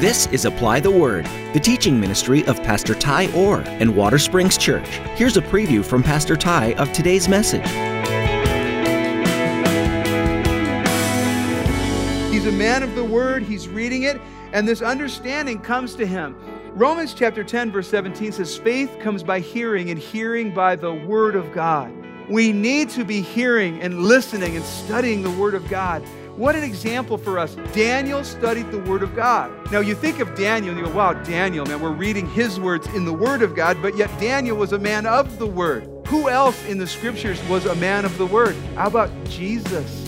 This is Apply the Word, the teaching ministry of Pastor Ty Orr and Water Springs Church. Here's a preview from Pastor Ty of today's message. He's a man of the word, he's reading it, and this understanding comes to him. Romans chapter 10, verse 17 says, Faith comes by hearing, and hearing by the word of God. We need to be hearing and listening and studying the word of God. What an example for us. Daniel studied the Word of God. Now, you think of Daniel and you go, wow, Daniel, man, we're reading his words in the Word of God, but yet Daniel was a man of the Word. Who else in the scriptures was a man of the Word? How about Jesus?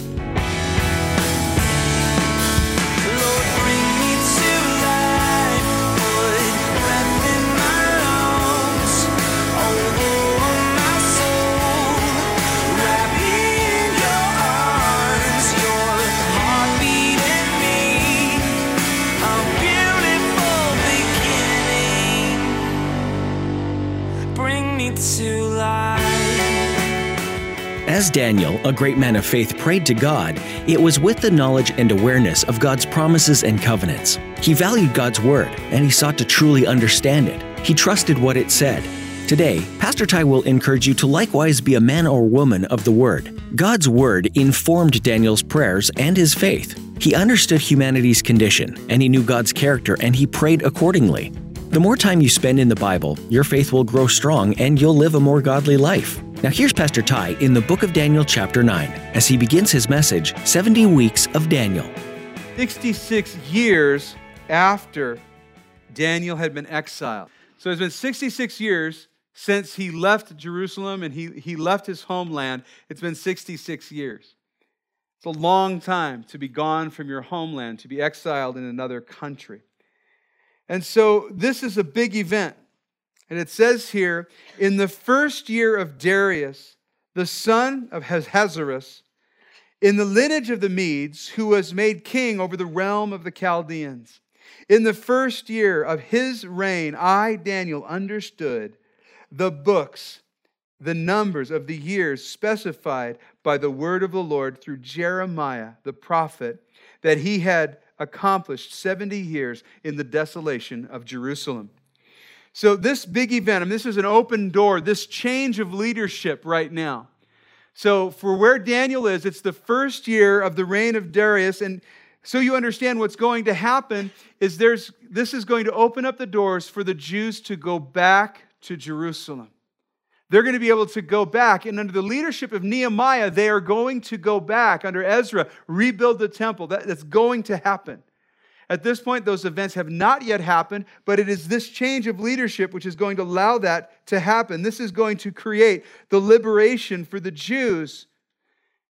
As Daniel, a great man of faith, prayed to God, it was with the knowledge and awareness of God's promises and covenants. He valued God's word, and he sought to truly understand it. He trusted what it said. Today, Pastor Ty will encourage you to likewise be a man or woman of the word. God's word informed Daniel's prayers and his faith. He understood humanity's condition, and he knew God's character, and he prayed accordingly. The more time you spend in the Bible, your faith will grow strong and you'll live a more godly life. Now, here's Pastor Ty in the book of Daniel, chapter 9, as he begins his message 70 Weeks of Daniel. 66 years after Daniel had been exiled. So it's been 66 years since he left Jerusalem and he, he left his homeland. It's been 66 years. It's a long time to be gone from your homeland, to be exiled in another country. And so this is a big event. And it says here, in the first year of Darius, the son of Ahasuerus, in the lineage of the Medes, who was made king over the realm of the Chaldeans. In the first year of his reign, I, Daniel, understood the books, the numbers of the years specified by the word of the Lord through Jeremiah the prophet, that he had accomplished 70 years in the desolation of Jerusalem. So, this big event, mean, this is an open door, this change of leadership right now. So, for where Daniel is, it's the first year of the reign of Darius. And so you understand what's going to happen is there's this is going to open up the doors for the Jews to go back to Jerusalem. They're going to be able to go back, and under the leadership of Nehemiah, they are going to go back under Ezra, rebuild the temple. That, that's going to happen. At this point, those events have not yet happened, but it is this change of leadership which is going to allow that to happen. This is going to create the liberation for the Jews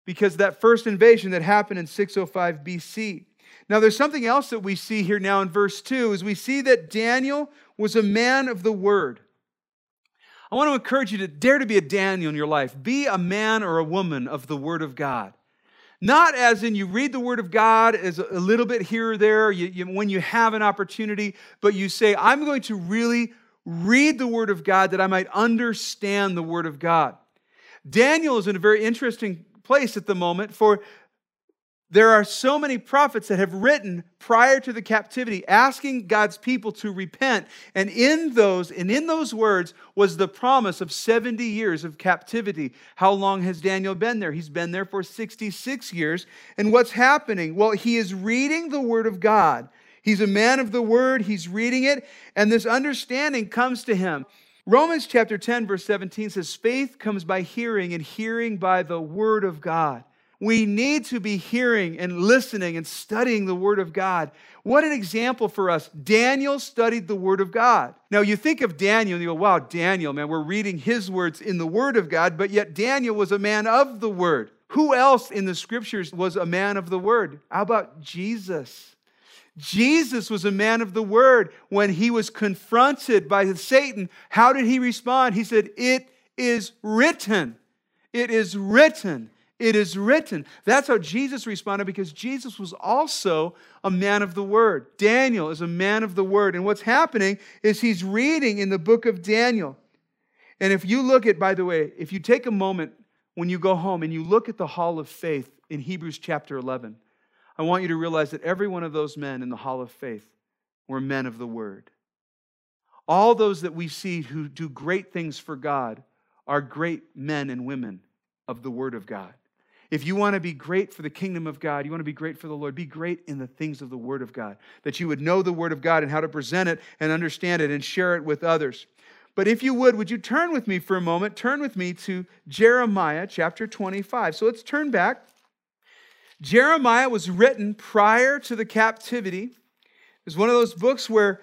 because that first invasion that happened in 605 BC. Now, there's something else that we see here now in verse 2 is we see that Daniel was a man of the word. I want to encourage you to dare to be a Daniel in your life. Be a man or a woman of the word of God. Not as in you read the Word of God as a little bit here or there you, you, when you have an opportunity, but you say, I'm going to really read the Word of God that I might understand the Word of God. Daniel is in a very interesting place at the moment, for there are so many prophets that have written prior to the captivity asking God's people to repent. And in those, and in those words was the promise of 70 years of captivity. How long has Daniel been there? He's been there for 66 years. And what's happening? Well, he is reading the word of God. He's a man of the word, he's reading it, and this understanding comes to him. Romans chapter 10, verse 17 says, Faith comes by hearing, and hearing by the word of God. We need to be hearing and listening and studying the Word of God. What an example for us. Daniel studied the Word of God. Now, you think of Daniel and you go, wow, Daniel, man, we're reading his words in the Word of God, but yet Daniel was a man of the Word. Who else in the scriptures was a man of the Word? How about Jesus? Jesus was a man of the Word. When he was confronted by Satan, how did he respond? He said, It is written. It is written. It is written. That's how Jesus responded because Jesus was also a man of the word. Daniel is a man of the word. And what's happening is he's reading in the book of Daniel. And if you look at, by the way, if you take a moment when you go home and you look at the hall of faith in Hebrews chapter 11, I want you to realize that every one of those men in the hall of faith were men of the word. All those that we see who do great things for God are great men and women of the word of God. If you want to be great for the kingdom of God, you want to be great for the Lord, be great in the things of the Word of God, that you would know the Word of God and how to present it and understand it and share it with others. But if you would, would you turn with me for a moment? Turn with me to Jeremiah chapter 25. So let's turn back. Jeremiah was written prior to the captivity. It's one of those books where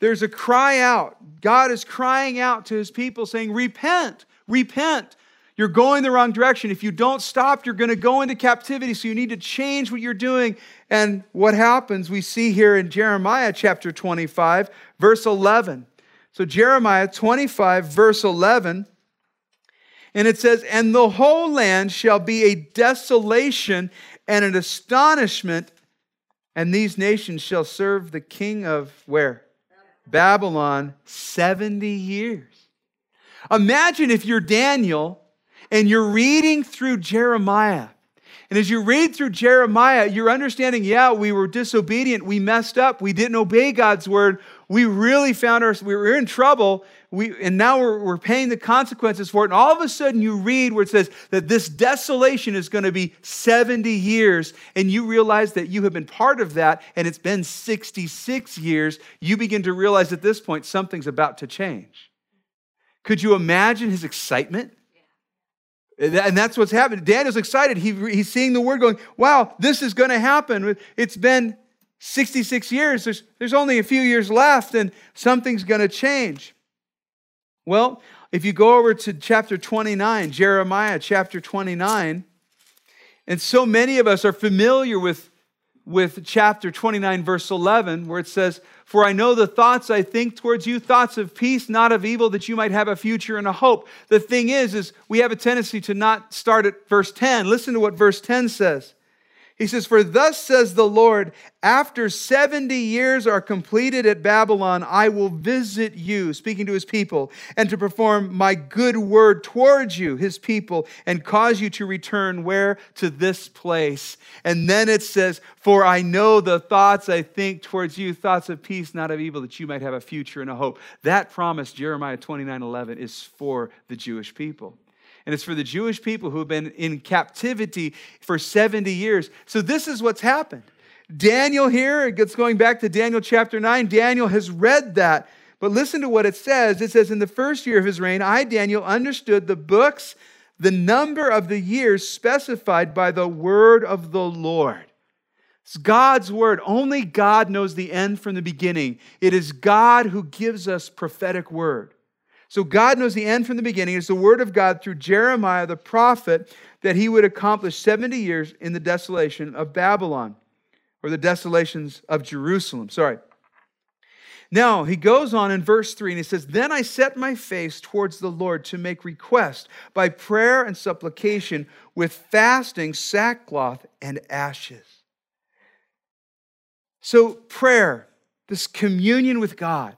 there's a cry out. God is crying out to his people saying, Repent, repent. You're going the wrong direction. If you don't stop, you're going to go into captivity. So you need to change what you're doing. And what happens, we see here in Jeremiah chapter 25, verse 11. So, Jeremiah 25, verse 11, and it says, And the whole land shall be a desolation and an astonishment, and these nations shall serve the king of where? Babylon 70 years. Imagine if you're Daniel and you're reading through Jeremiah. And as you read through Jeremiah, you're understanding, yeah, we were disobedient, we messed up, we didn't obey God's word, we really found our, we were in trouble, we, and now we're, we're paying the consequences for it. And all of a sudden, you read where it says that this desolation is going to be 70 years, and you realize that you have been part of that, and it's been 66 years. You begin to realize at this point something's about to change. Could you imagine his excitement? And that's what's happening. Daniel's excited. He, he's seeing the word going, wow, this is going to happen. It's been 66 years. There's, there's only a few years left, and something's going to change. Well, if you go over to chapter 29, Jeremiah chapter 29, and so many of us are familiar with with chapter 29, verse 11, where it says, For I know the thoughts I think towards you, thoughts of peace, not of evil, that you might have a future and a hope. The thing is, is we have a tendency to not start at verse 10. Listen to what verse 10 says. He says, For thus says the Lord, after 70 years are completed at Babylon, I will visit you, speaking to his people, and to perform my good word towards you, his people, and cause you to return where? To this place. And then it says, For I know the thoughts I think towards you, thoughts of peace, not of evil, that you might have a future and a hope. That promise, Jeremiah 29 11, is for the Jewish people and it's for the Jewish people who have been in captivity for 70 years. So, this is what's happened. Daniel here, it gets going back to Daniel chapter 9. Daniel has read that. But listen to what it says. It says, In the first year of his reign, I, Daniel, understood the books, the number of the years specified by the word of the Lord. It's God's word. Only God knows the end from the beginning. It is God who gives us prophetic word. So God knows the end from the beginning. It's the word of God through Jeremiah the prophet that he would accomplish 70 years in the desolation of Babylon or the desolations of Jerusalem. Sorry. Now, he goes on in verse 3 and he says, Then I set my face towards the Lord to make request by prayer and supplication with fasting, sackcloth, and ashes. So, prayer, this communion with God,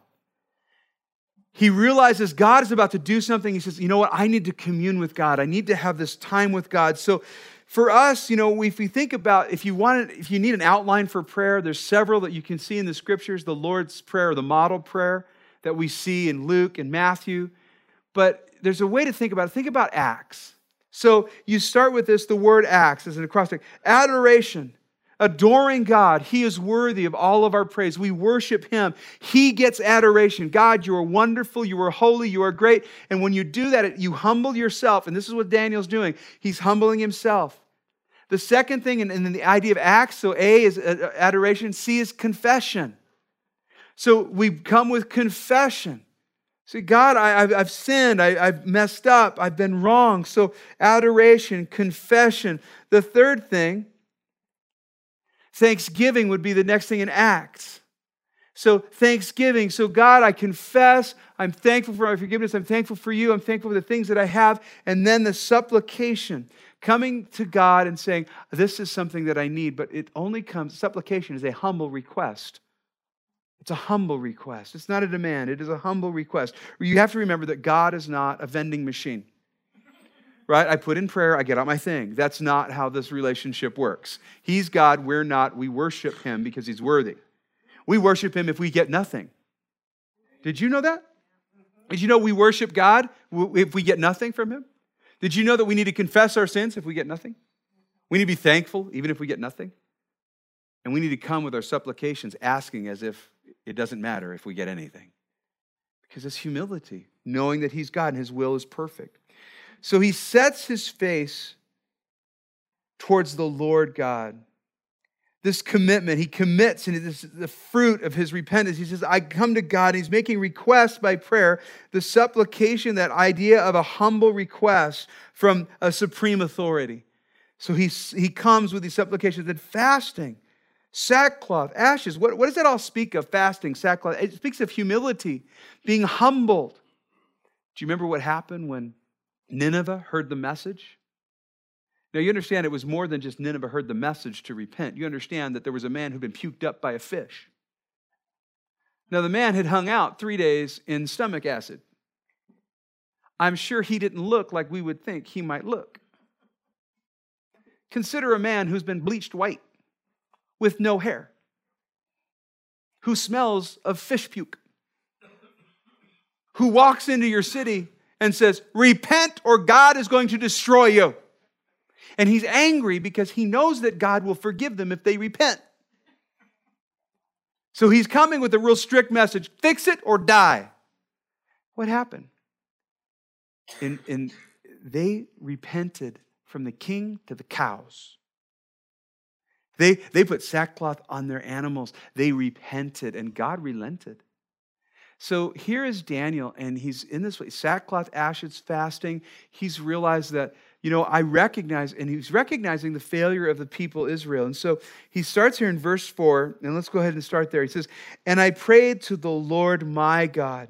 he realizes God is about to do something. He says, You know what? I need to commune with God. I need to have this time with God. So, for us, you know, if we think about if you want if you need an outline for prayer, there's several that you can see in the scriptures, the Lord's Prayer, the model prayer that we see in Luke and Matthew. But there's a way to think about it. Think about acts. So you start with this, the word acts as an acrostic. Adoration adoring God. He is worthy of all of our praise. We worship Him. He gets adoration. God, you are wonderful. You are holy. You are great. And when you do that, you humble yourself. And this is what Daniel's doing. He's humbling himself. The second thing, and, and the idea of acts, so A is uh, uh, adoration, C is confession. So we come with confession. See, God, I, have sinned. I, I've messed up. I've been wrong. So, adoration, confession. The third thing Thanksgiving would be the next thing in Acts. So, thanksgiving. So, God, I confess. I'm thankful for my forgiveness. I'm thankful for you. I'm thankful for the things that I have. And then the supplication, coming to God and saying, This is something that I need. But it only comes, supplication is a humble request. It's a humble request. It's not a demand, it is a humble request. You have to remember that God is not a vending machine right? I put in prayer, I get out my thing. That's not how this relationship works. He's God, we're not. We worship him because he's worthy. We worship him if we get nothing. Did you know that? Did you know we worship God if we get nothing from him? Did you know that we need to confess our sins if we get nothing? We need to be thankful even if we get nothing. And we need to come with our supplications asking as if it doesn't matter if we get anything. Because it's humility, knowing that he's God and his will is perfect. So he sets his face towards the Lord God this commitment. He commits, and this is the fruit of his repentance. He says, I come to God. He's making requests by prayer, the supplication, that idea of a humble request from a supreme authority. So he, he comes with these supplications and fasting, sackcloth, ashes. What, what does that all speak of? Fasting, sackcloth. It speaks of humility, being humbled. Do you remember what happened when Nineveh heard the message? Now, you understand it was more than just Nineveh heard the message to repent. You understand that there was a man who'd been puked up by a fish. Now, the man had hung out three days in stomach acid. I'm sure he didn't look like we would think he might look. Consider a man who's been bleached white with no hair, who smells of fish puke, who walks into your city and says, Repent or God is going to destroy you. And he's angry because he knows that God will forgive them if they repent. So he's coming with a real strict message fix it or die. What happened? And, and they repented from the king to the cows. They, they put sackcloth on their animals. They repented, and God relented. So here is Daniel, and he's in this way sackcloth, ashes, fasting. He's realized that you know, I recognize, and he's recognizing the failure of the people Israel. And so he starts here in verse 4, and let's go ahead and start there. He says, And I prayed to the Lord my God.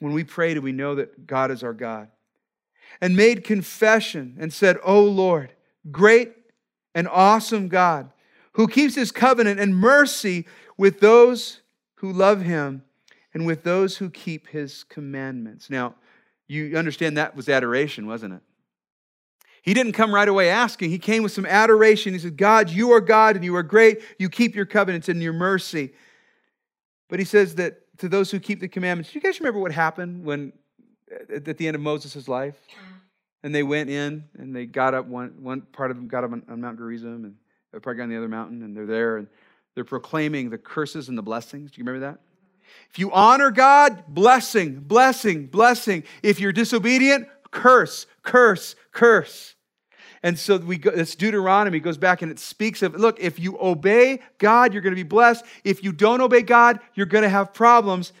When we pray, do we know that God is our God? And made confession and said, O Lord, great and awesome God, who keeps his covenant and mercy with those who love him and with those who keep his commandments. Now, you understand that was adoration, wasn't it? He didn't come right away asking. He came with some adoration. He said, God, you are God and you are great. You keep your covenants and your mercy. But he says that to those who keep the commandments, do you guys remember what happened when uh, at the end of Moses' life? And they went in and they got up, one, one part of them got up on, on Mount Gerizim and the part got on the other mountain and they're there and they're proclaiming the curses and the blessings. Do you remember that? If you honor God, blessing, blessing, blessing. If you're disobedient, curse, curse, curse. And so we go, it's Deuteronomy goes back and it speaks of look, if you obey God, you're going to be blessed. If you don't obey God, you're going to have problems.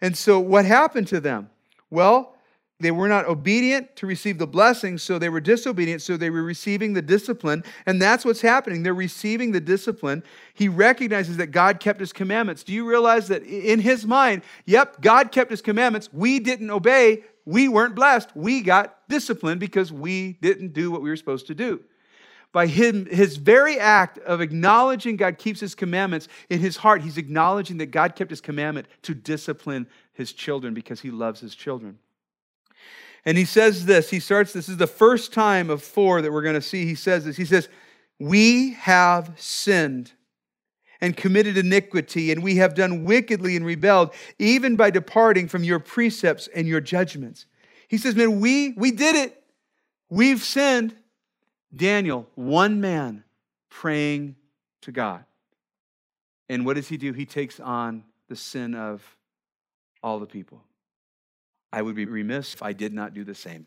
And so what happened to them? Well, they were not obedient to receive the blessing, so they were disobedient, so they were receiving the discipline. And that's what's happening. They're receiving the discipline. He recognizes that God kept his commandments. Do you realize that in his mind, yep, God kept his commandments. We didn't obey we weren't blessed. We got disciplined because we didn't do what we were supposed to do. By him, his very act of acknowledging God keeps his commandments in his heart, he's acknowledging that God kept his commandment to discipline his children because he loves his children. And he says this, he starts, this is the first time of four that we're going to see. He says this, he says, We have sinned and committed iniquity, and we have done wickedly and rebelled, even by departing from your precepts and your judgments. He says, Man, we, we did it. We've sinned. Daniel, one man praying to God. And what does he do? He takes on the sin of all the people. I would be remiss if I did not do the same.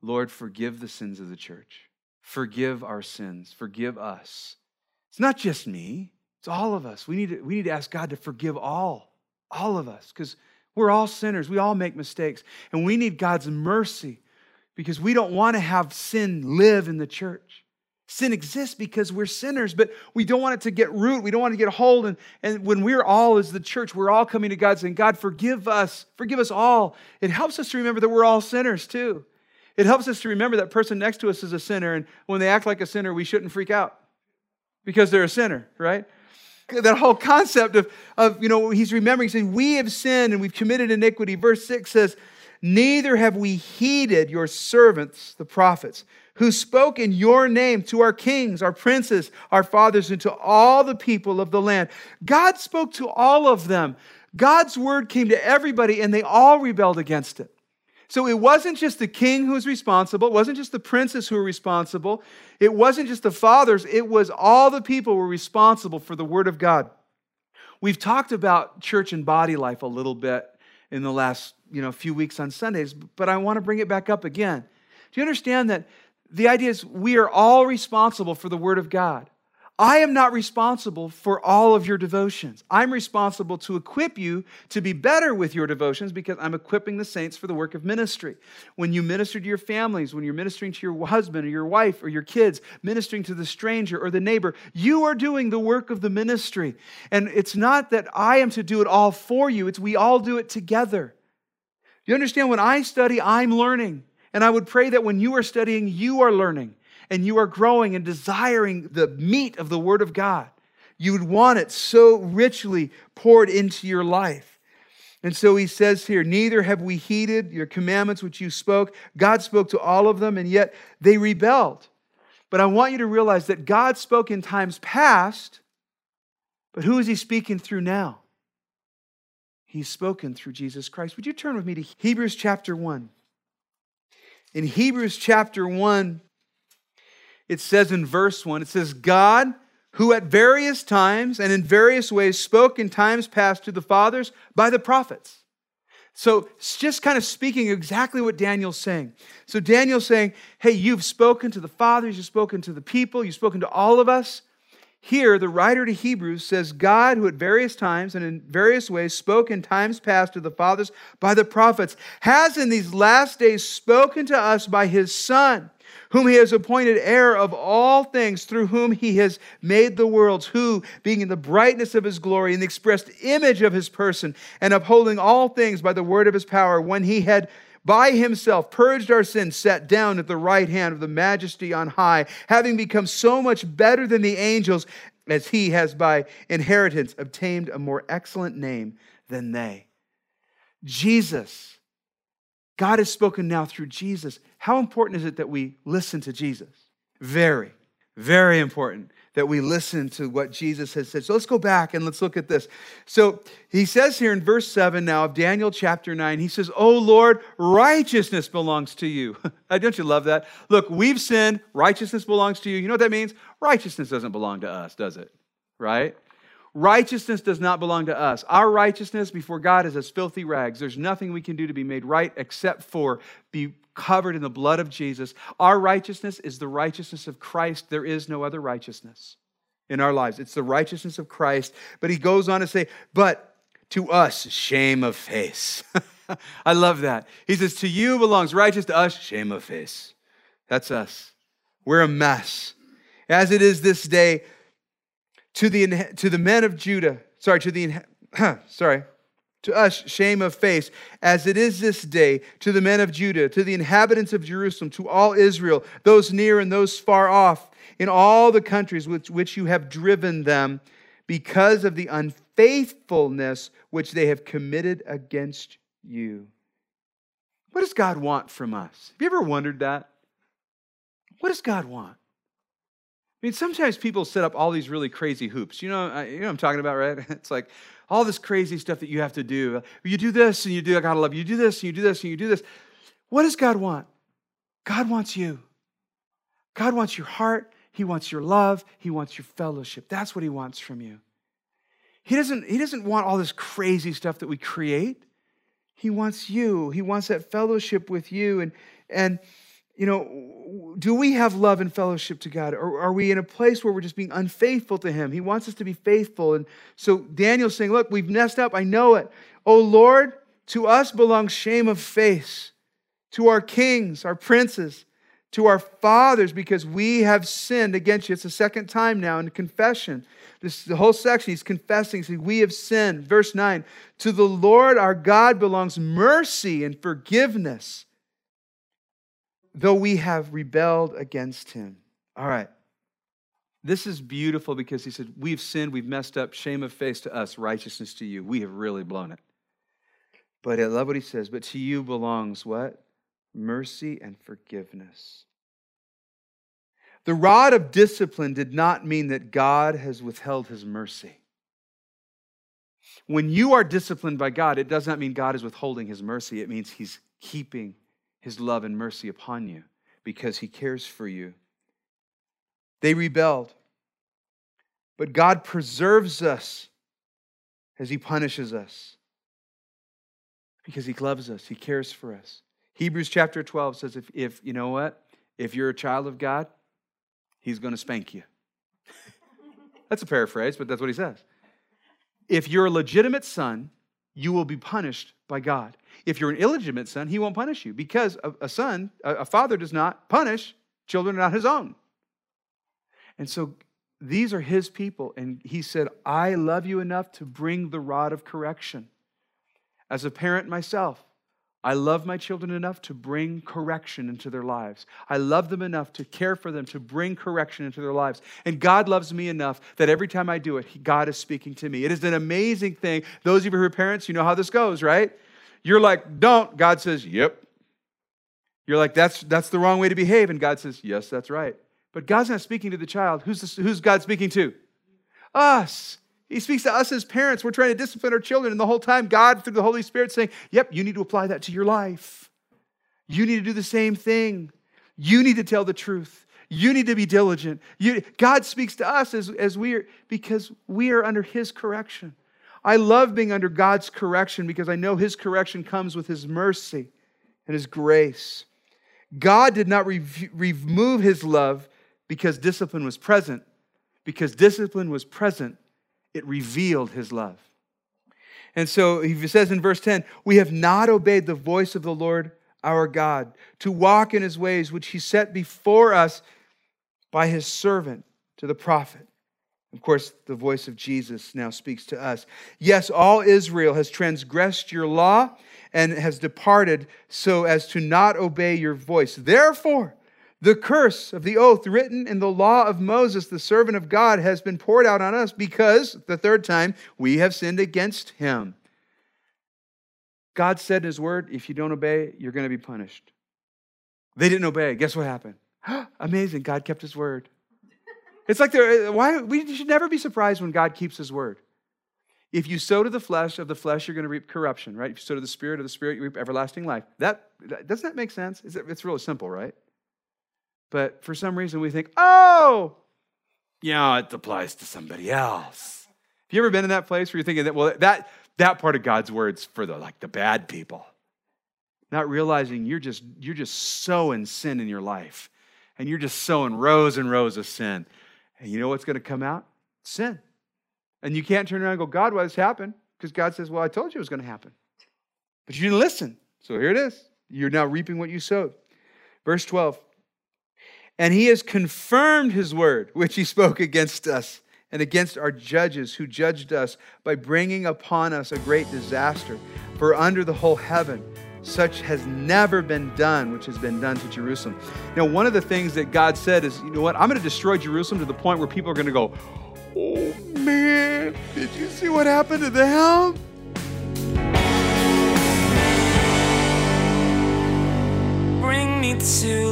Lord, forgive the sins of the church. Forgive our sins. Forgive us. It's not just me, it's all of us. We need to, we need to ask God to forgive all, all of us, because we're all sinners. We all make mistakes. And we need God's mercy because we don't want to have sin live in the church. Sin exists because we're sinners, but we don't want it to get root. We don't want to get hold. And, and when we're all as the church, we're all coming to God saying, God, forgive us. Forgive us all. It helps us to remember that we're all sinners too. It helps us to remember that person next to us is a sinner. And when they act like a sinner, we shouldn't freak out because they're a sinner, right? That whole concept of, of you know, he's remembering, saying, We have sinned and we've committed iniquity. Verse 6 says, Neither have we heeded your servants, the prophets, who spoke in your name to our kings, our princes, our fathers, and to all the people of the land. God spoke to all of them. God's word came to everybody, and they all rebelled against it. So it wasn't just the king who was responsible, it wasn't just the princes who were responsible, it wasn't just the fathers, it was all the people were responsible for the word of God. We've talked about church and body life a little bit in the last you know, few weeks on Sundays, but I want to bring it back up again. Do you understand that the idea is we are all responsible for the Word of God? I am not responsible for all of your devotions. I'm responsible to equip you to be better with your devotions because I'm equipping the saints for the work of ministry. When you minister to your families, when you're ministering to your husband or your wife or your kids, ministering to the stranger or the neighbor, you are doing the work of the ministry. And it's not that I am to do it all for you, it's we all do it together. You understand? When I study, I'm learning. And I would pray that when you are studying, you are learning and you are growing and desiring the meat of the Word of God. You would want it so richly poured into your life. And so he says here, Neither have we heeded your commandments which you spoke. God spoke to all of them, and yet they rebelled. But I want you to realize that God spoke in times past, but who is he speaking through now? He's spoken through Jesus Christ. Would you turn with me to Hebrews chapter 1? In Hebrews chapter 1, it says in verse 1, it says, God, who at various times and in various ways spoke in times past to the fathers by the prophets. So it's just kind of speaking exactly what Daniel's saying. So Daniel's saying, hey, you've spoken to the fathers, you've spoken to the people, you've spoken to all of us. Here, the writer to Hebrews says, God, who at various times and in various ways spoke in times past to the fathers by the prophets, has in these last days spoken to us by his Son whom he has appointed heir of all things, through whom he has made the worlds, who, being in the brightness of his glory and the expressed image of his person, and upholding all things by the word of his power, when he had by himself purged our sins, sat down at the right hand of the majesty on high, having become so much better than the angels, as he has by inheritance obtained a more excellent name than they. Jesus God has spoken now through Jesus. How important is it that we listen to Jesus? Very, very important that we listen to what Jesus has said. So let's go back and let's look at this. So he says here in verse 7 now of Daniel chapter 9, he says, Oh Lord, righteousness belongs to you. Uh, don't you love that? Look, we've sinned, righteousness belongs to you. You know what that means? Righteousness doesn't belong to us, does it? Right? Righteousness does not belong to us. Our righteousness before God is as filthy rags. There's nothing we can do to be made right except for be covered in the blood of Jesus. Our righteousness is the righteousness of Christ. There is no other righteousness in our lives. It's the righteousness of Christ. But he goes on to say, but to us, shame of face. I love that. He says, To you belongs righteous, to us, shame of face. That's us. We're a mess. As it is this day, to the, to the men of Judah, sorry, to the, sorry, to us, shame of face, as it is this day, to the men of Judah, to the inhabitants of Jerusalem, to all Israel, those near and those far off, in all the countries with which you have driven them, because of the unfaithfulness which they have committed against you. What does God want from us? Have you ever wondered that? What does God want? I mean, sometimes people set up all these really crazy hoops. You know, uh, you know I'm talking about, right? It's like all this crazy stuff that you have to do. You do this and you do, I gotta love you. You do this and you do this and you do this. What does God want? God wants you. God wants your heart. He wants your love. He wants your fellowship. That's what He wants from you. He doesn't, he doesn't want all this crazy stuff that we create. He wants you. He wants that fellowship with you. And, and you know, do we have love and fellowship to God? Or are we in a place where we're just being unfaithful to Him? He wants us to be faithful. And so Daniel's saying, Look, we've messed up. I know it. Oh Lord, to us belongs shame of face, to our kings, our princes, to our fathers, because we have sinned against you. It's the second time now in confession. This the whole section, he's confessing, saying, We have sinned. Verse 9, to the Lord our God belongs mercy and forgiveness though we have rebelled against him. All right. This is beautiful because he said, We've sinned, we've messed up, shame of face to us, righteousness to you. We have really blown it. But I love what he says, but to you belongs what? Mercy and forgiveness. The rod of discipline did not mean that God has withheld his mercy. When you are disciplined by God, it does not mean God is withholding his mercy. It means he's keeping his love and mercy upon you because he cares for you. They rebelled, but God preserves us as he punishes us because he loves us, he cares for us. Hebrews chapter 12 says if, if you know what? If you're a child of God, he's going to spank you. that's a paraphrase, but that's what he says. If you're a legitimate son, you will be punished by God. If you're an illegitimate son, he won't punish you because a, son, a father does not punish children not his own. And so these are his people. And he said, I love you enough to bring the rod of correction. As a parent myself, I love my children enough to bring correction into their lives. I love them enough to care for them, to bring correction into their lives. And God loves me enough that every time I do it, God is speaking to me. It is an amazing thing. Those of you who are parents, you know how this goes, right? You're like, don't. God says, yep. You're like, that's, that's the wrong way to behave. And God says, yes, that's right. But God's not speaking to the child. Who's, this, who's God speaking to? Us. He speaks to us as parents. We're trying to discipline our children, and the whole time, God, through the Holy Spirit, saying, Yep, you need to apply that to your life. You need to do the same thing. You need to tell the truth. You need to be diligent. You, God speaks to us as, as we are, because we are under His correction. I love being under God's correction because I know His correction comes with His mercy and His grace. God did not re- remove His love because discipline was present. Because discipline was present, it revealed his love. And so he says in verse 10 We have not obeyed the voice of the Lord our God to walk in his ways, which he set before us by his servant to the prophet. Of course, the voice of Jesus now speaks to us. Yes, all Israel has transgressed your law and has departed so as to not obey your voice. Therefore, the curse of the oath written in the law of Moses, the servant of God, has been poured out on us because, the third time, we have sinned against him. God said in his word, if you don't obey, you're going to be punished. They didn't obey. Guess what happened? Amazing. God kept his word. It's like uh, why we should never be surprised when God keeps his word. If you sow to the flesh, of the flesh, you're going to reap corruption, right? If you sow to the spirit, of the spirit, you reap everlasting life. That, that doesn't that make sense? It's really simple, right? But for some reason, we think, oh, yeah, it applies to somebody else. Have you ever been in that place where you're thinking that, well, that, that part of God's word's for the like the bad people? Not realizing you're just you're just sowing sin in your life. And you're just sowing rows and rows of sin. And you know what's going to come out? Sin. And you can't turn around and go, God, what this happened? Because God says, Well, I told you it was going to happen. But you didn't listen. So here it is. You're now reaping what you sowed. Verse 12 and he has confirmed his word, which he spoke against us and against our judges who judged us by bringing upon us a great disaster. For under the whole heaven, such has never been done, which has been done to Jerusalem. Now, one of the things that God said is, you know what? I'm going to destroy Jerusalem to the point where people are going to go, oh man, did you see what happened to them? Bring me to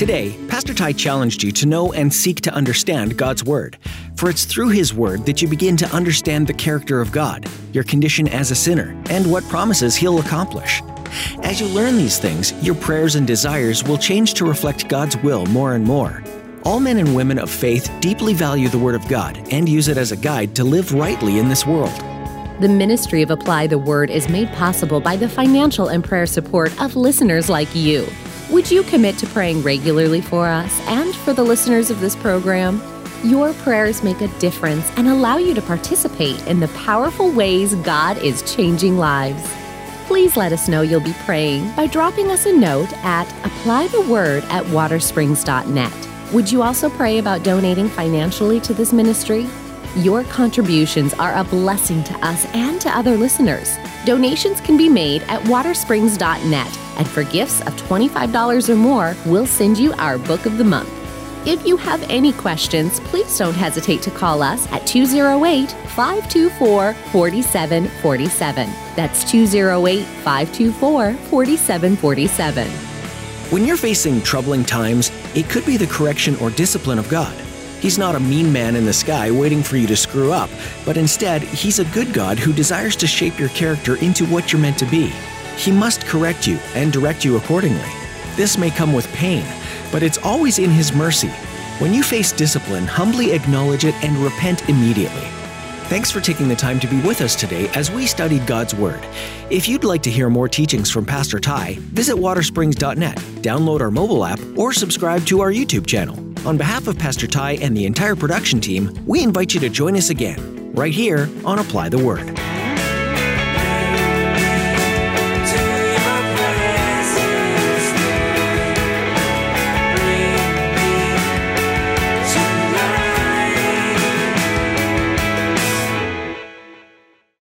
Today, Pastor Ty challenged you to know and seek to understand God's Word, for it's through His Word that you begin to understand the character of God, your condition as a sinner, and what promises He'll accomplish. As you learn these things, your prayers and desires will change to reflect God's will more and more. All men and women of faith deeply value the Word of God and use it as a guide to live rightly in this world. The ministry of Apply the Word is made possible by the financial and prayer support of listeners like you. Would you commit to praying regularly for us and for the listeners of this program? Your prayers make a difference and allow you to participate in the powerful ways God is changing lives. Please let us know you'll be praying by dropping us a note at applytheword at watersprings.net. Would you also pray about donating financially to this ministry? Your contributions are a blessing to us and to other listeners. Donations can be made at watersprings.net, and for gifts of $25 or more, we'll send you our book of the month. If you have any questions, please don't hesitate to call us at 208 524 4747. That's 208 524 4747. When you're facing troubling times, it could be the correction or discipline of God. He's not a mean man in the sky waiting for you to screw up, but instead, He's a good God who desires to shape your character into what you're meant to be. He must correct you and direct you accordingly. This may come with pain, but it's always in His mercy. When you face discipline, humbly acknowledge it and repent immediately. Thanks for taking the time to be with us today as we studied God's Word. If you'd like to hear more teachings from Pastor Ty, visit watersprings.net, download our mobile app, or subscribe to our YouTube channel. On behalf of Pastor Ty and the entire production team, we invite you to join us again, right here on Apply the Word.